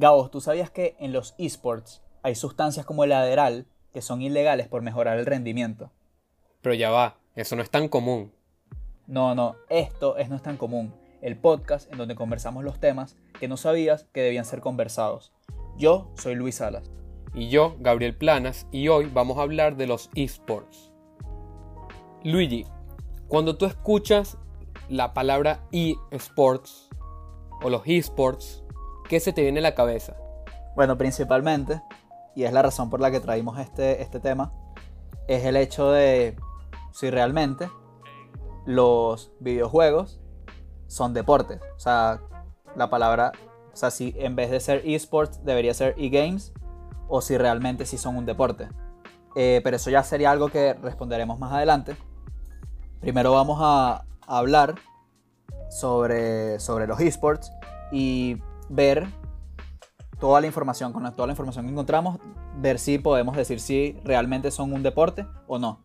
Gabo, ¿tú sabías que en los esports hay sustancias como el aderal que son ilegales por mejorar el rendimiento? Pero ya va, eso no es tan común. No, no, esto es no es tan común. El podcast en donde conversamos los temas que no sabías que debían ser conversados. Yo soy Luis Salas. Y yo, Gabriel Planas, y hoy vamos a hablar de los esports. Luigi, cuando tú escuchas la palabra eSports o los eSports, ¿qué se te viene a la cabeza? Bueno, principalmente, y es la razón por la que traímos este, este tema, es el hecho de si realmente los videojuegos son deportes. O sea, la palabra, o sea, si en vez de ser esports debería ser e-games, o si realmente sí son un deporte. Eh, pero eso ya sería algo que responderemos más adelante. Primero vamos a hablar sobre, sobre los esports y ver toda la información, con toda la información que encontramos, ver si podemos decir si realmente son un deporte o no.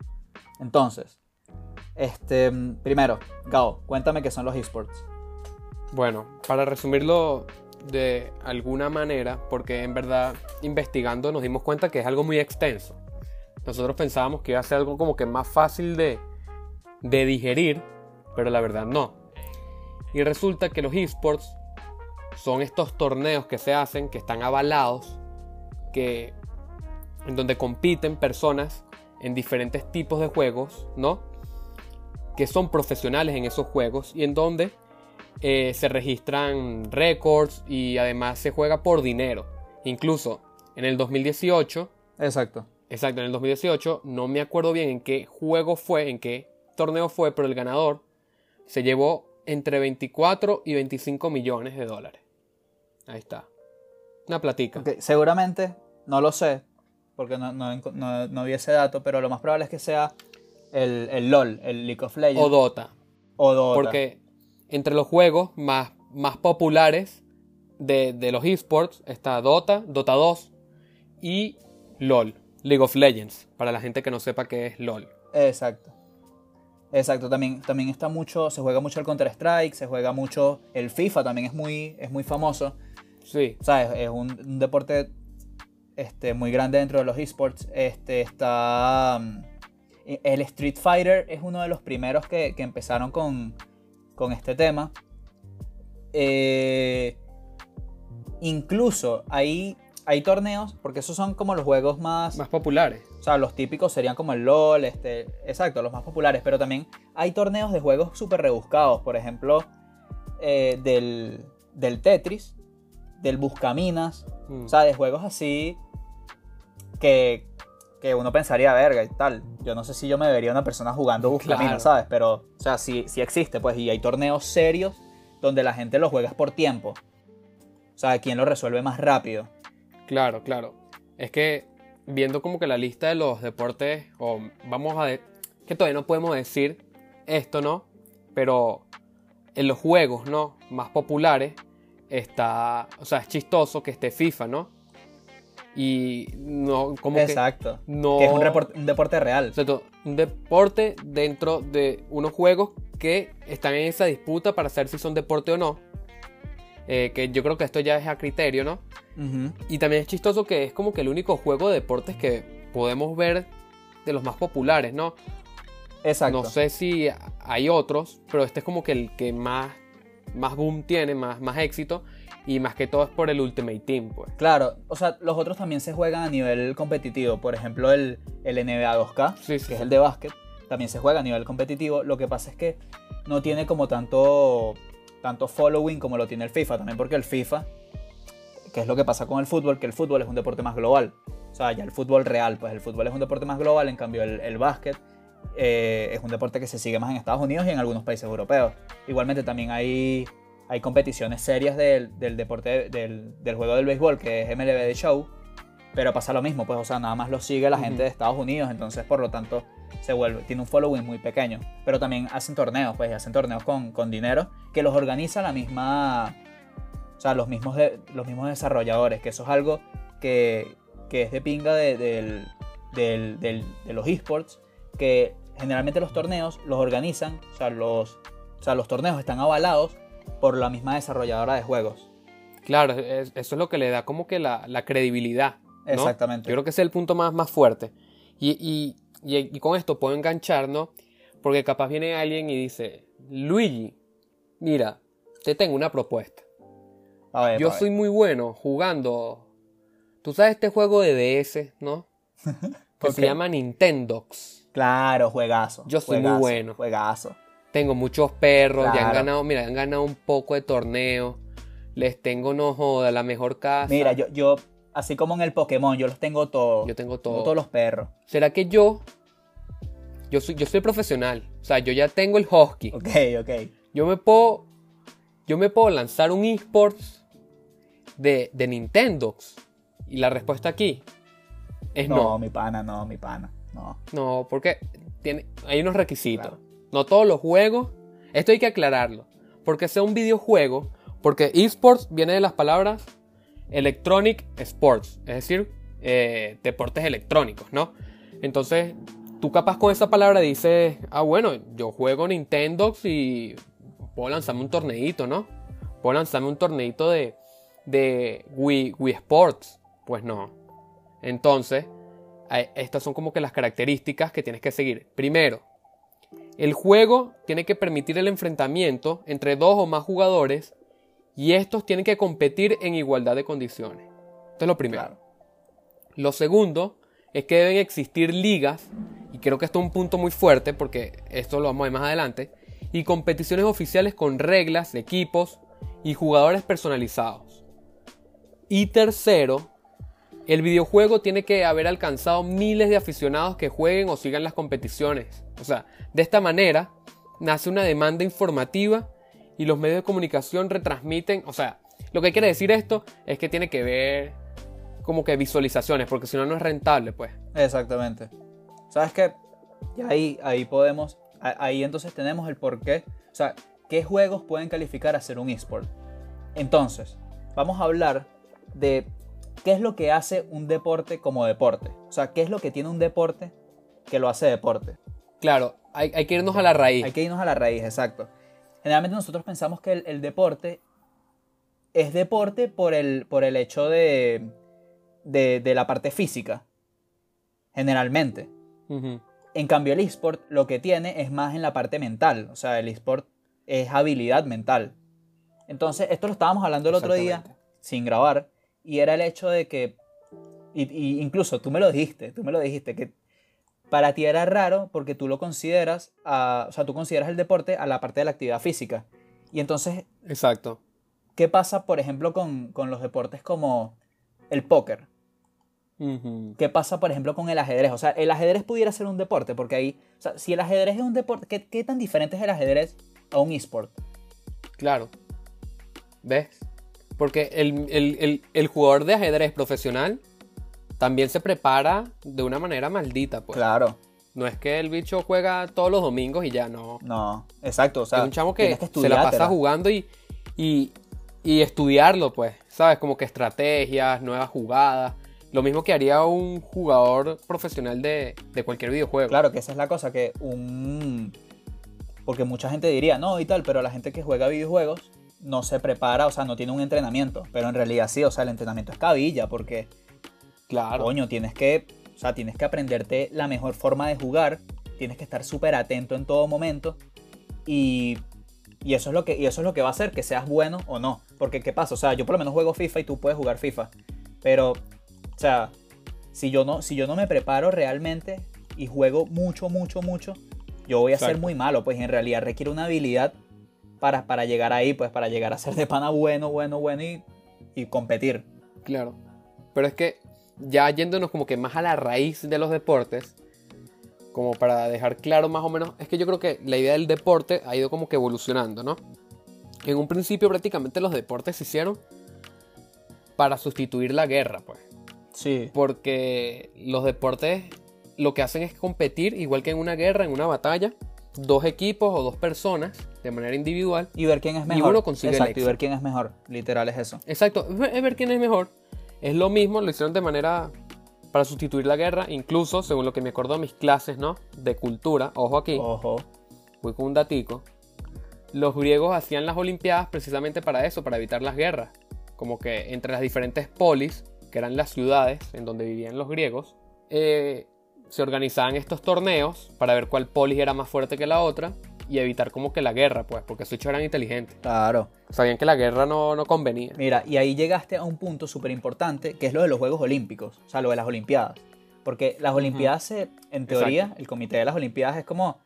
Entonces, este, primero, Gao, cuéntame qué son los esports. Bueno, para resumirlo de alguna manera, porque en verdad investigando nos dimos cuenta que es algo muy extenso. Nosotros pensábamos que iba a ser algo como que más fácil de, de digerir, pero la verdad no. Y resulta que los esports son estos torneos que se hacen, que están avalados, que en donde compiten personas en diferentes tipos de juegos, ¿no? Que son profesionales en esos juegos y en donde eh, se registran récords y además se juega por dinero. Incluso en el 2018. Exacto. Exacto, en el 2018 no me acuerdo bien en qué juego fue, en qué torneo fue, pero el ganador se llevó entre 24 y 25 millones de dólares. Ahí está. Una platica. Seguramente, no lo sé, porque no, no, vi ese dato, pero lo más probable es que sea el, el, LOL, el League of Legends. O Dota. O Dota. Porque entre los juegos más, más populares de, de los esports está Dota, Dota 2 y LOL, League of Legends, para la gente que no sepa qué es LOL. Exacto. Exacto, también, también está mucho, se juega mucho el Counter-Strike, se juega mucho el FIFA, también es muy, es muy famoso. Sí. ¿Sabes? Es un, deporte este, muy grande dentro de los esports. Este, está. Mm, el Street Fighter es uno de los primeros que, empezaron con, con, este tema. Eh, incluso hay, hay torneos, porque esos son como los juegos más. Más populares. O sea, los típicos serían como el LOL, este, exacto, los más populares. Pero también hay torneos de juegos súper rebuscados. Por ejemplo, eh, del, del Tetris del Buscaminas, mm. o sea, de juegos así que, que, uno pensaría, verga y tal. Yo no sé si yo me vería una persona jugando Buscaminas, ¿sabes? Pero, o sea, sí, sí existe, pues, y hay torneos serios donde la gente lo juega por tiempo. O sea, quién lo resuelve más rápido. Claro, claro. Es que viendo como que la lista de los deportes, o vamos a... que todavía no podemos decir esto, ¿no? Pero en los juegos, ¿no? Más populares, está, o sea, es chistoso que esté FIFA, ¿no? Y no, como Exacto. que no... Que es un, un deporte real. Exacto, un deporte dentro de unos juegos que están en esa disputa para saber si son deporte o no. Eh, que yo creo que esto ya es a criterio, ¿no? Y también es chistoso que es como que el único juego de deportes que podemos ver de los más populares, ¿no? Exacto. No sé si hay otros, pero este es como que el que más más boom tiene, más, más éxito. Y más que todo es por el Ultimate Team, pues. Claro, o sea, los otros también se juegan a nivel competitivo. Por ejemplo, el, el NBA 2K, que es el de básquet, también se juega a nivel competitivo. Lo que pasa es que no tiene como tanto, tanto following como lo tiene el FIFA. También porque el FIFA, que es lo que pasa con el fútbol, que el fútbol es un deporte más global. O sea, ya el fútbol real, pues el fútbol es un deporte más global, en cambio el, el básquet eh, es un deporte que se sigue más en Estados Unidos y en algunos países europeos. Igualmente también hay, hay competiciones serias del, del deporte, del, del, juego del béisbol, que es MLB de Show, pero pasa lo mismo, pues, o sea, nada más lo sigue la gente de Estados Unidos, entonces por lo tanto se vuelve, tiene un following muy pequeño. Pero también hacen torneos, pues, hacen torneos con, con dinero que los organiza la misma, o sea, los mismos, de, los mismos desarrolladores, que eso es algo que, que es de pinga de, del, de los esports, que generalmente los torneos los organizan, o sea, los, o sea, los torneos están avalados por la misma desarrolladora de juegos. Claro, eso es lo que le da como que la, credibilidad. Exactamente. Yo creo que ese es el punto más, más fuerte. Y, y, con esto puedo enganchar, ¿no? Porque capaz viene alguien y dice, Luigi, mira, te tengo una propuesta. Yo soy muy bueno jugando. Tú sabes este juego de DS, ¿no? Que se llama Nintendox. Claro, juegazo. Yo soy muy bueno. Juegazo. Tengo muchos perros, ya han ganado, mira, han ganado un poco de torneo. Les tengo, no joda, la mejor casa. Mira, yo, yo, así como en el Pokémon, yo los tengo todos. Yo tengo todos. todos los perros. ¿Será que yo, yo soy, yo soy profesional? O sea, yo ya tengo el Husky. Ok, ok. Yo me puedo, yo me puedo lanzar un esports de, de Nintendo. Y la respuesta aquí es no. No, mi pana, no, mi pana. No. No, porque tiene, hay unos requisitos. No todos los juegos. Esto hay que aclararlo. Porque sea un videojuego. Porque esports viene de las palabras electronic sports. Es decir, eh, deportes electrónicos, ¿no? Entonces, tú capaz con esa palabra dices, ah, bueno, yo juego Nintendo y puedo lanzarme un torneito, ¿no? Puedo lanzarme un torneito de, de Wii, Wii Sports. Pues no. Entonces, estas son como que las características que tienes que seguir. Primero, el juego tiene que permitir el enfrentamiento entre dos o más jugadores y estos tienen que competir en igualdad de condiciones. Esto es lo primero. Lo segundo es que deben existir ligas, y creo que esto es un punto muy fuerte porque esto lo vamos a ver más adelante, y competiciones oficiales con reglas, equipos y jugadores personalizados. Y tercero, el videojuego tiene que haber alcanzado miles de aficionados que jueguen o sigan las competiciones. O sea, de esta manera nace una demanda informativa y los medios de comunicación retransmiten, o sea, lo que quiere decir esto es que tiene que ver como que visualizaciones, porque si no, no es rentable, pues. Exactamente. ¿Sabes qué? Ahí, ahí podemos, ahí entonces tenemos el por qué, o sea, qué juegos pueden calificar a ser un esport. Entonces, vamos a hablar de ¿Qué es lo que hace un deporte como deporte? O sea, ¿qué es lo que tiene un deporte que lo hace deporte? Claro, hay, que irnos a la raíz. Hay que irnos a la raíz, exacto. Generalmente nosotros pensamos que el, deporte es deporte por el, por el hecho de, de, la parte física. Generalmente. En cambio, el esport lo que tiene es más en la parte mental. O sea, el esport es habilidad mental. Entonces, esto lo estábamos hablando el otro día, sin grabar, y era el hecho de que, y, incluso tú me lo dijiste, tú me lo dijiste, que para ti era raro porque tú lo consideras, o sea, tú consideras el deporte a la parte de la actividad física. Y entonces... Exacto. ¿Qué pasa, por ejemplo, con, los deportes como el póker? ¿Qué pasa, por ejemplo, con el ajedrez? O sea, el ajedrez pudiera ser un deporte, porque ahí, o sea, si el ajedrez es un deporte, ¿qué, qué tan diferente es el ajedrez a un esport? Claro. ¿Ves? Porque el, jugador de ajedrez profesional también se prepara de una manera maldita, pues. Claro. No es que el bicho juega todos los domingos y ya no. No, exacto. O sea, es un chamo que, se la pasa jugando y, y, estudiarlo, pues. ¿Sabes? Como que estrategias, nuevas jugadas. Lo mismo que haría un jugador profesional de, de cualquier videojuego. Claro, que esa es la cosa, que un. Porque mucha gente diría, no y tal, pero la gente que juega videojuegos no se prepara, o sea, no tiene un entrenamiento, pero en realidad sí, o sea, el entrenamiento es cabilla porque, claro, coño, tienes que, o sea, tienes que aprenderte la mejor forma de jugar, tienes que estar súper atento en todo momento y, y, eso es lo que, y eso es lo que va a hacer que seas bueno o no, porque ¿qué pasa? O sea, yo por lo menos juego FIFA y tú puedes jugar FIFA, pero, o sea, si yo no, si yo no me preparo realmente y juego mucho, mucho, mucho, yo voy a ser muy malo, pues en realidad requiere una habilidad para, llegar ahí, pues para llegar a ser de pana bueno, bueno, bueno y, competir. Claro. Pero es que ya yéndonos como que más a la raíz de los deportes, como para dejar claro más o menos, es que yo creo que la idea del deporte ha ido como que evolucionando, ¿no? En un principio prácticamente los deportes se hicieron para sustituir la guerra, pues. Sí. Porque los deportes lo que hacen es competir, igual que en una guerra, en una batalla, dos equipos o dos personas de manera individual. Y ver quién es mejor. Y uno consigue Exacto, y ver quién es mejor. Literal es eso. Exacto, es ver quién es mejor. Es lo mismo, lo hicieron de manera para sustituir la guerra, incluso según lo que me acuerdo de mis clases, ¿no? De cultura, ojo aquí. Ojo. Voy con un datico. Los griegos hacían las olimpiadas precisamente para eso, para evitar las guerras. como que entre las diferentes polis, que eran las ciudades en donde vivían los griegos, eh, se organizaban estos torneos para ver cuál polis era más fuerte que la otra y evitar como que la guerra, pues, porque esos eran inteligentes. Claro. Sabían que la guerra no, no convenía. Mira, y ahí llegaste a un punto súper importante, que es lo de los Juegos Olímpicos, o sea, lo de las Olimpiadas. Porque las Olimpiadas, en teoría, el comité de las Olimpiadas es como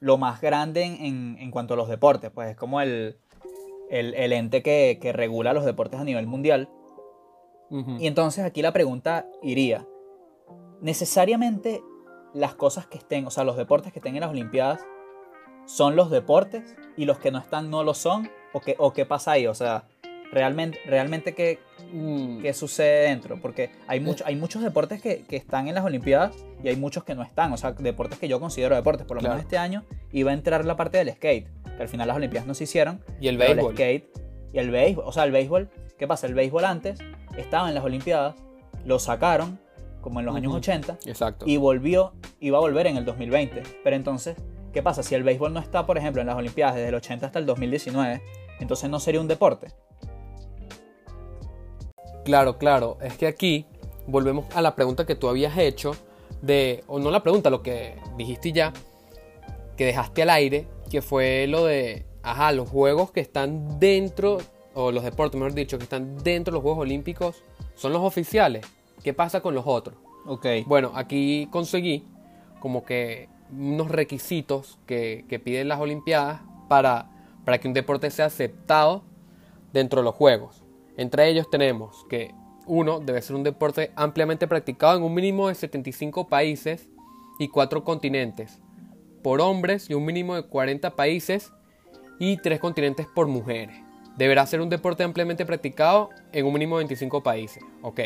lo más grande en, en, cuanto a los deportes, pues es como el, el, el ente que, que, regula los deportes a nivel mundial. Y entonces aquí la pregunta iría, ¿necesariamente las cosas que estén, o sea, los deportes que estén en las Olimpiadas, son los deportes y los que no están no lo son? ¿O qué, o qué pasa ahí? O sea, realmente, realmente qué, mm. qué sucede dentro. Porque hay, mucho, hay muchos deportes que, que, están en las Olimpiadas y hay muchos que no están. O sea, deportes que yo considero deportes. Por lo menos este año iba a entrar la parte del skate. Que al final las Olimpiadas no se hicieron. Y el béisbol. El skate y el béisbol. O sea, el béisbol. ¿Qué pasa? El béisbol antes estaba en las Olimpiadas. Lo sacaron como en los años 80. Exacto. Y volvió, iba a volver en el 2020. Pero entonces, ¿qué pasa? Si el béisbol no está, por ejemplo, en las Olimpiadas desde el 80 hasta el 2019, entonces no sería un deporte. Claro, claro. Es que aquí volvemos a la pregunta que tú habías hecho de, o no la pregunta, lo que dijiste ya, que dejaste al aire, que fue lo de, ajá, los juegos que están dentro, o los deportes, mejor dicho, que están dentro de los Juegos Olímpicos, son los oficiales. ¿Qué pasa con los otros? Ok. Bueno, aquí conseguí como que unos requisitos que, que piden las Olimpiadas para, para que un deporte sea aceptado dentro de los Juegos. Entre ellos tenemos que uno debe ser un deporte ampliamente practicado en un mínimo de 75 países y 4 continentes por hombres y un mínimo de 40 países y 3 continentes por mujeres. Deberá ser un deporte ampliamente practicado en un mínimo de 25 países. Ok.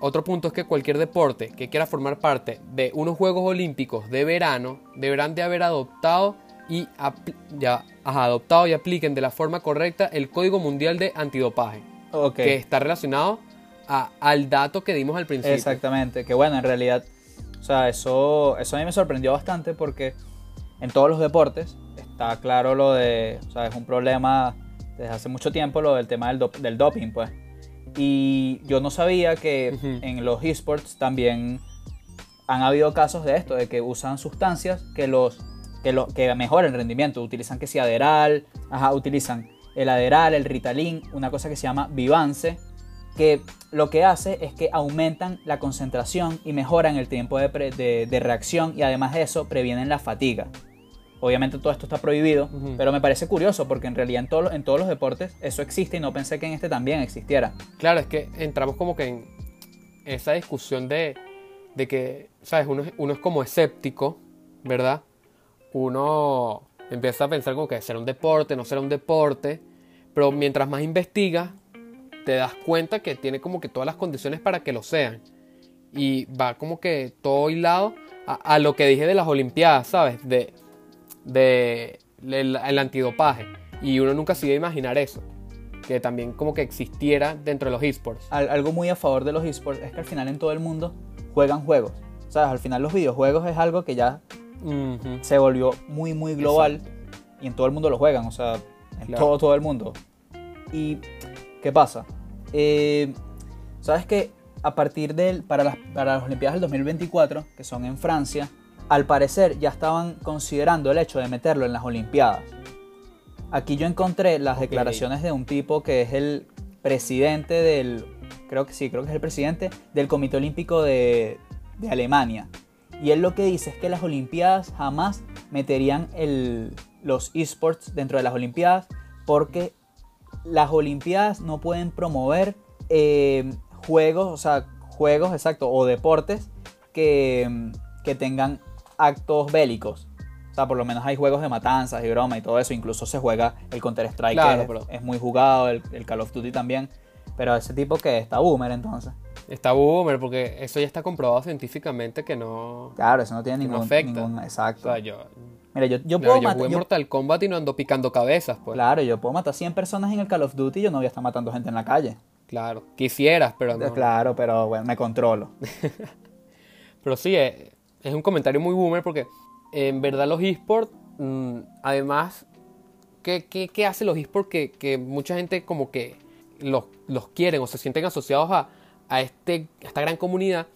Otro punto es que cualquier deporte que quiera formar parte de unos Juegos Olímpicos de verano deberán de haber adoptado y, ya, adoptado y apliquen de la forma correcta el Código Mundial de Antidopaje que está relacionado al dato que dimos al principio. Exactamente, que bueno, en realidad, o sea, eso, eso a mí me sorprendió bastante porque en todos los deportes está claro lo de, o sea, es un problema desde hace mucho tiempo lo del tema del, del doping, pues. Y yo no sabía que en los esports también han habido casos de esto, de que usan sustancias que los que, lo, que mejoran el rendimiento. Utilizan que si Aderal, ajá, utilizan el Aderal, el Ritalin, una cosa que se llama Vivance, que lo que hace es que aumentan la concentración y mejoran el tiempo de, reacción y además de eso previenen la fatiga. Obviamente todo esto está prohibido, pero me parece curioso porque en realidad en, en todos los deportes eso existe y no pensé que en este también existiera. Claro, es que entramos como que en esa discusión de, que, ¿sabes? Uno, uno es como escéptico, ¿verdad? Uno empieza a pensar como que será un deporte, no será un deporte, pero mientras más investigas, te das cuenta que tiene como que todas las condiciones para que lo sean. Y va como que todo hilado a, lo que dije de las Olimpiadas, ¿sabes? De, de el, antidopaje. Y uno nunca se iba a imaginar eso. Que también como que existiera dentro de los esports. Algo muy a favor de los esports es que al final en todo el mundo juegan juegos. ¿Sabes? Al final los videojuegos es algo que ya se volvió muy, muy global y en todo el mundo lo juegan, o sea, en todo, todo el mundo. ¿Y qué pasa? Eh, Sabes que a partir del, para las, para las Olimpiadas del 2024, que son en Francia, al parecer ya estaban considerando el hecho de meterlo en las Olimpiadas. Aquí yo encontré las declaraciones de un tipo que es el presidente del, creo que sí, creo que es el presidente del Comité Olímpico de, de Alemania. Y él lo que dice es que las Olimpiadas jamás meterían el, los esports dentro de las Olimpiadas porque las Olimpiadas no pueden promover eh, juegos, o sea, juegos, exacto, o deportes que, que tengan actos bélicos. O sea, por lo menos hay juegos de matanzas y broma y todo eso. Incluso se juega el Counter-Strike, que es muy jugado, el, el, Call of Duty también. Pero ese tipo que está boomer entonces. Está boomer, porque eso ya está comprobado científicamente que no. Claro, eso no tiene ningún, efecto. exacto. O sea, yo. Mira, yo, yo puedo matar. Yo Mortal Kombat y no ando picando cabezas, pues. Claro, yo puedo matar 100 personas en el Call of Duty y yo no voy a estar matando gente en la calle. Claro, quisieras, pero no. Claro, pero bueno, me controlo. pero sí, es, es, un comentario muy boomer porque en verdad los esports, mmm, además, ¿qué, qué, qué hace los esports que, que mucha gente como que los, los quieren o se sienten asociados a, a, este, esta gran comunidad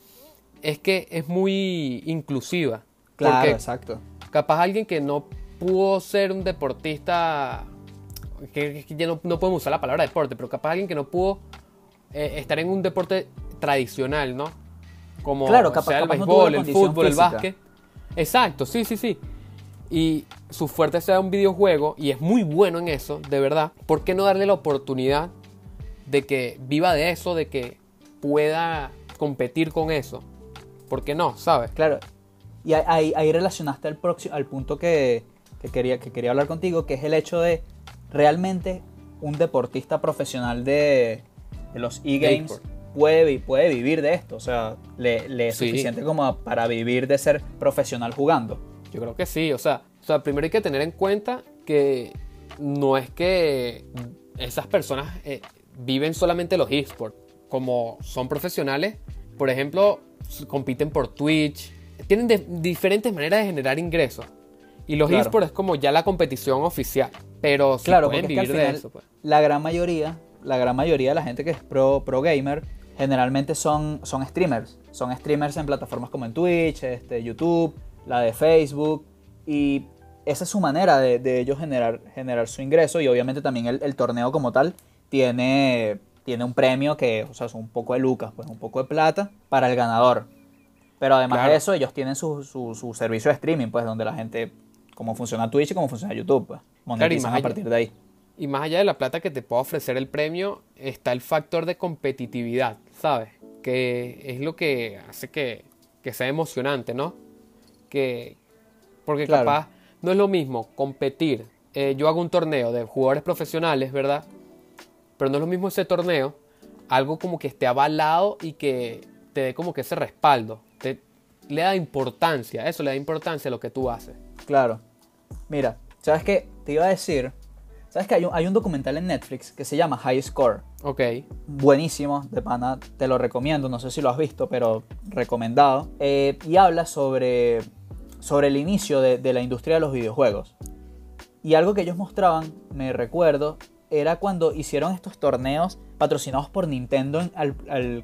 es que es muy inclusiva. Claro, exacto. Capaz alguien que no pudo ser un deportista, que, ya no, no, podemos usar la palabra deporte, pero capaz alguien que no pudo eh, estar en un deporte tradicional, ¿no? Como claro, capaz, sea el béisbol, el fútbol, el básquet. Exacto, sí, sí, sí. Y su fuerte sea un videojuego y es muy bueno en eso, de verdad. ¿Por qué no darle la oportunidad de que viva de eso, de que pueda competir con eso? ¿Por qué no? ¿Sabes? Claro. Y ahí, ahí relacionaste al, próximo, al punto que, quería, que quería hablar contigo, que es el hecho de realmente un deportista profesional de, los e-games puede, puede vivir de esto. O sea, le, es suficiente como para vivir de ser profesional jugando. Yo creo que sí. O sea, o sea, primero hay que tener en cuenta que no es que esas personas eh, viven solamente los esports. Como son profesionales, por ejemplo, compiten por Twitch. Tienen diferentes maneras de generar ingresos. Y los esports es como ya la competición oficial. Pero claro, pueden vivir de eso. Pues. La gran mayoría, la gran mayoría de la gente que es pro, pro gamer, generalmente son, son streamers. Son streamers en plataformas como en Twitch, este, YouTube, la de Facebook. Y esa es su manera de, ellos generar, generar su ingreso. Y obviamente también el, torneo como tal tiene, tiene un premio que, o sea, es un poco de lucas, pues un poco de plata para el ganador. Pero además de eso, ellos tienen su, su, servicio de streaming, pues donde la gente, cómo funciona Twitch y cómo funciona YouTube, pues monetizan a partir de ahí. Y más allá de la plata que te pueda ofrecer el premio, está el factor de competitividad, ¿sabes? Que es lo que hace que, sea emocionante, ¿no? Que, porque capaz no es lo mismo competir. Eh, yo hago un torneo de jugadores profesionales, ¿verdad? Pero no es lo mismo ese torneo, algo como que esté avalado y que te dé como que ese respaldo. Te, le da importancia, eso le da importancia a lo que tú haces. Claro. Mira, ¿sabes qué? Te iba a decir ¿Sabes que hay un, hay un, documental en Netflix que se llama High Score? Ok. Buenísimo, de pana, te lo recomiendo, no sé si lo has visto, pero recomendado. Eh, y habla sobre, sobre el inicio de, de, la industria de los videojuegos. Y algo que ellos mostraban, me recuerdo, era cuando hicieron estos torneos patrocinados por Nintendo, al,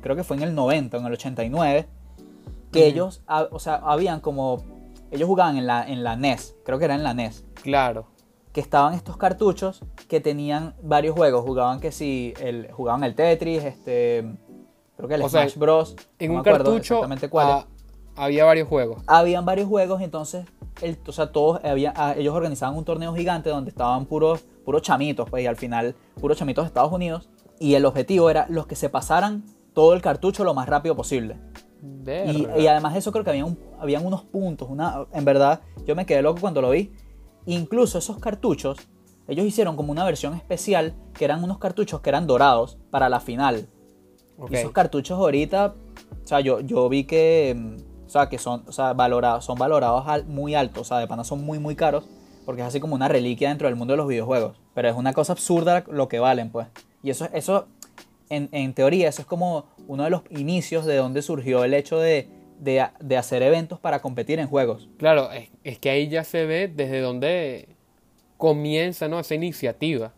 creo que fue en el 90, en el 89, que ellos, o sea, habían como... Ellos jugaban en la, en la NES, creo que era en la NES. Claro que estaban estos cartuchos que tenían varios juegos. Jugaban que si el, jugaban el Tetris, este, creo que el Smash Bros. En un cartucho había varios juegos. Habían varios juegos, entonces, el, o sea, todos había, ah, ellos organizaban un torneo gigante donde estaban puros, puros chamitos, pues, y al final, puros chamitos de Estados Unidos. Y el objetivo era los que se pasaran todo el cartucho lo más rápido posible. Y, y, además de eso creo que había habían unos puntos, una, en verdad, yo me quedé loco cuando lo vi, Incluso esos cartuchos, ellos hicieron como una versión especial que eran unos cartuchos que eran dorados para la final. Y esos cartuchos ahorita, o sea, yo, yo vi que, mm, o sea, que son, o sea, valorados, son valorados muy altos, o sea, de pana son muy, muy caros, porque es así como una reliquia dentro del mundo de los videojuegos. Pero es una cosa absurda lo que valen, pues. Y eso, eso en, en teoría, eso es como uno de los inicios de donde surgió el hecho de de, hacer eventos para competir en juegos. Claro, es, que ahí ya se ve desde donde comienza ¿no? esa iniciativa.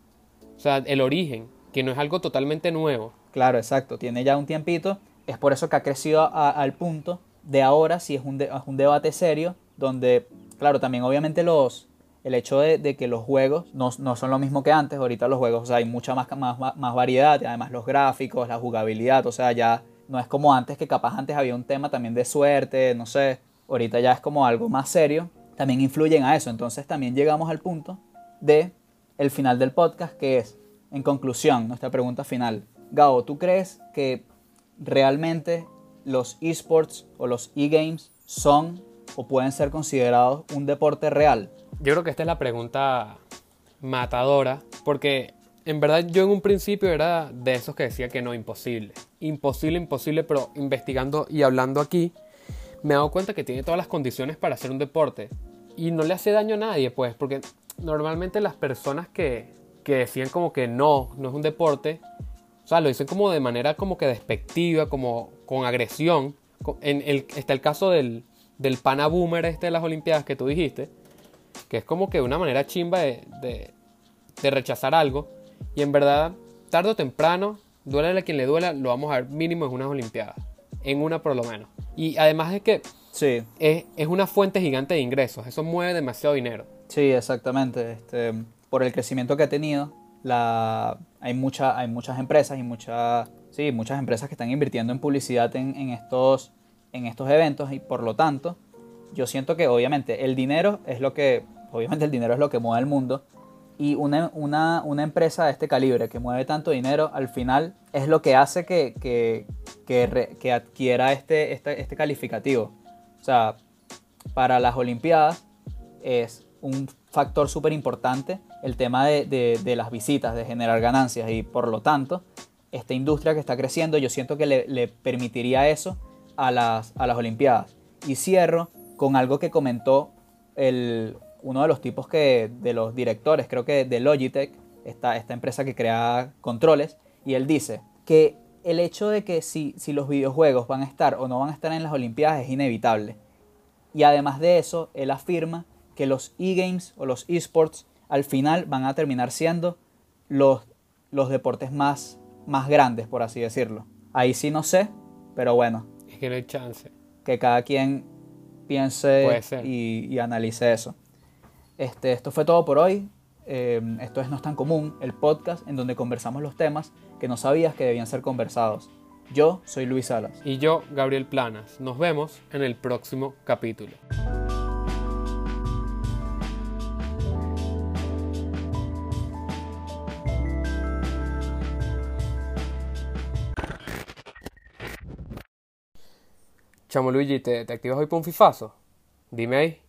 O sea, el origen, que no es algo totalmente nuevo. Claro, exacto, tiene ya un tiempito. Es por eso que ha crecido al punto de ahora, si es un, un debate serio, donde, claro, también obviamente los, el hecho de, que los juegos no, son lo mismo que antes. Ahorita los juegos, o sea, hay mucha más, más, más variedad, además los gráficos, la jugabilidad, o sea, ya no es como antes, que capaz antes había un tema también de suerte, no sé. Ahorita ya es como algo más serio. También influyen a eso. Entonces también llegamos al punto de el final del podcast, que es, en conclusión, nuestra pregunta final. Gao, ¿tú crees que realmente los esports o los e-games son o pueden ser considerados un deporte real? Yo creo que esta es la pregunta matadora, porque en verdad yo en un principio era de esos que decía que no, imposible. Imposible, imposible, pero investigando y hablando aquí, me he dado cuenta que tiene todas las condiciones para hacer un deporte. Y no le hace daño a nadie, pues, porque normalmente las personas que, que decían como que no, no es un deporte, o sea, lo dicen como de manera como que despectiva, como con agresión. En el, está el caso del, del pana boomer este de las Olimpiadas que tú dijiste, que es como que una manera chimba de, de, de rechazar algo. Y en verdad tarde o temprano, duele a quien le duela, lo vamos a ver mínimo en unas Olimpiadas. En una por lo menos. Y además es que sí. es, es una fuente gigante de ingresos. Eso mueve demasiado dinero. Sí, exactamente. Este, por el crecimiento que ha tenido, la, hay, mucha, hay muchas empresas y mucha, sí, muchas empresas que están invirtiendo en publicidad en, en, estos, en estos eventos y por lo tanto, yo siento que obviamente el dinero es lo que, obviamente el dinero es lo que mueve el mundo y una, una, empresa de este calibre que mueve tanto dinero al final es lo que hace que, que, que, que adquiera este, este, este calificativo. O sea, para las Olimpiadas es un factor súper importante el tema de, de, las visitas, de generar ganancias y por lo tanto, esta industria que está creciendo, yo siento que le, le permitiría eso a las, a las Olimpiadas. Y cierro con algo que comentó el, uno de los tipos que, de los directores, creo que de Logitech, esta, esta empresa que crea controles, y él dice que el hecho de que si, si los videojuegos van a estar o no van a estar en las Olimpiadas es inevitable. Y además de eso, él afirma que los e-games o los esports al final van a terminar siendo los, los deportes más, más grandes, por así decirlo. Ahí sí no sé, pero bueno. Es que no hay chance. Que cada quien piense y, y, analice eso. Este, esto fue todo por hoy. Eh, esto es No es tan común, el podcast en donde conversamos los temas que no sabías que debían ser conversados. Yo soy Luis Salas. Y yo, Gabriel Planas. Nos vemos en el próximo capítulo. Chamo Luigi, ¿te, te activas hoy para un fifazo? Dime ahí.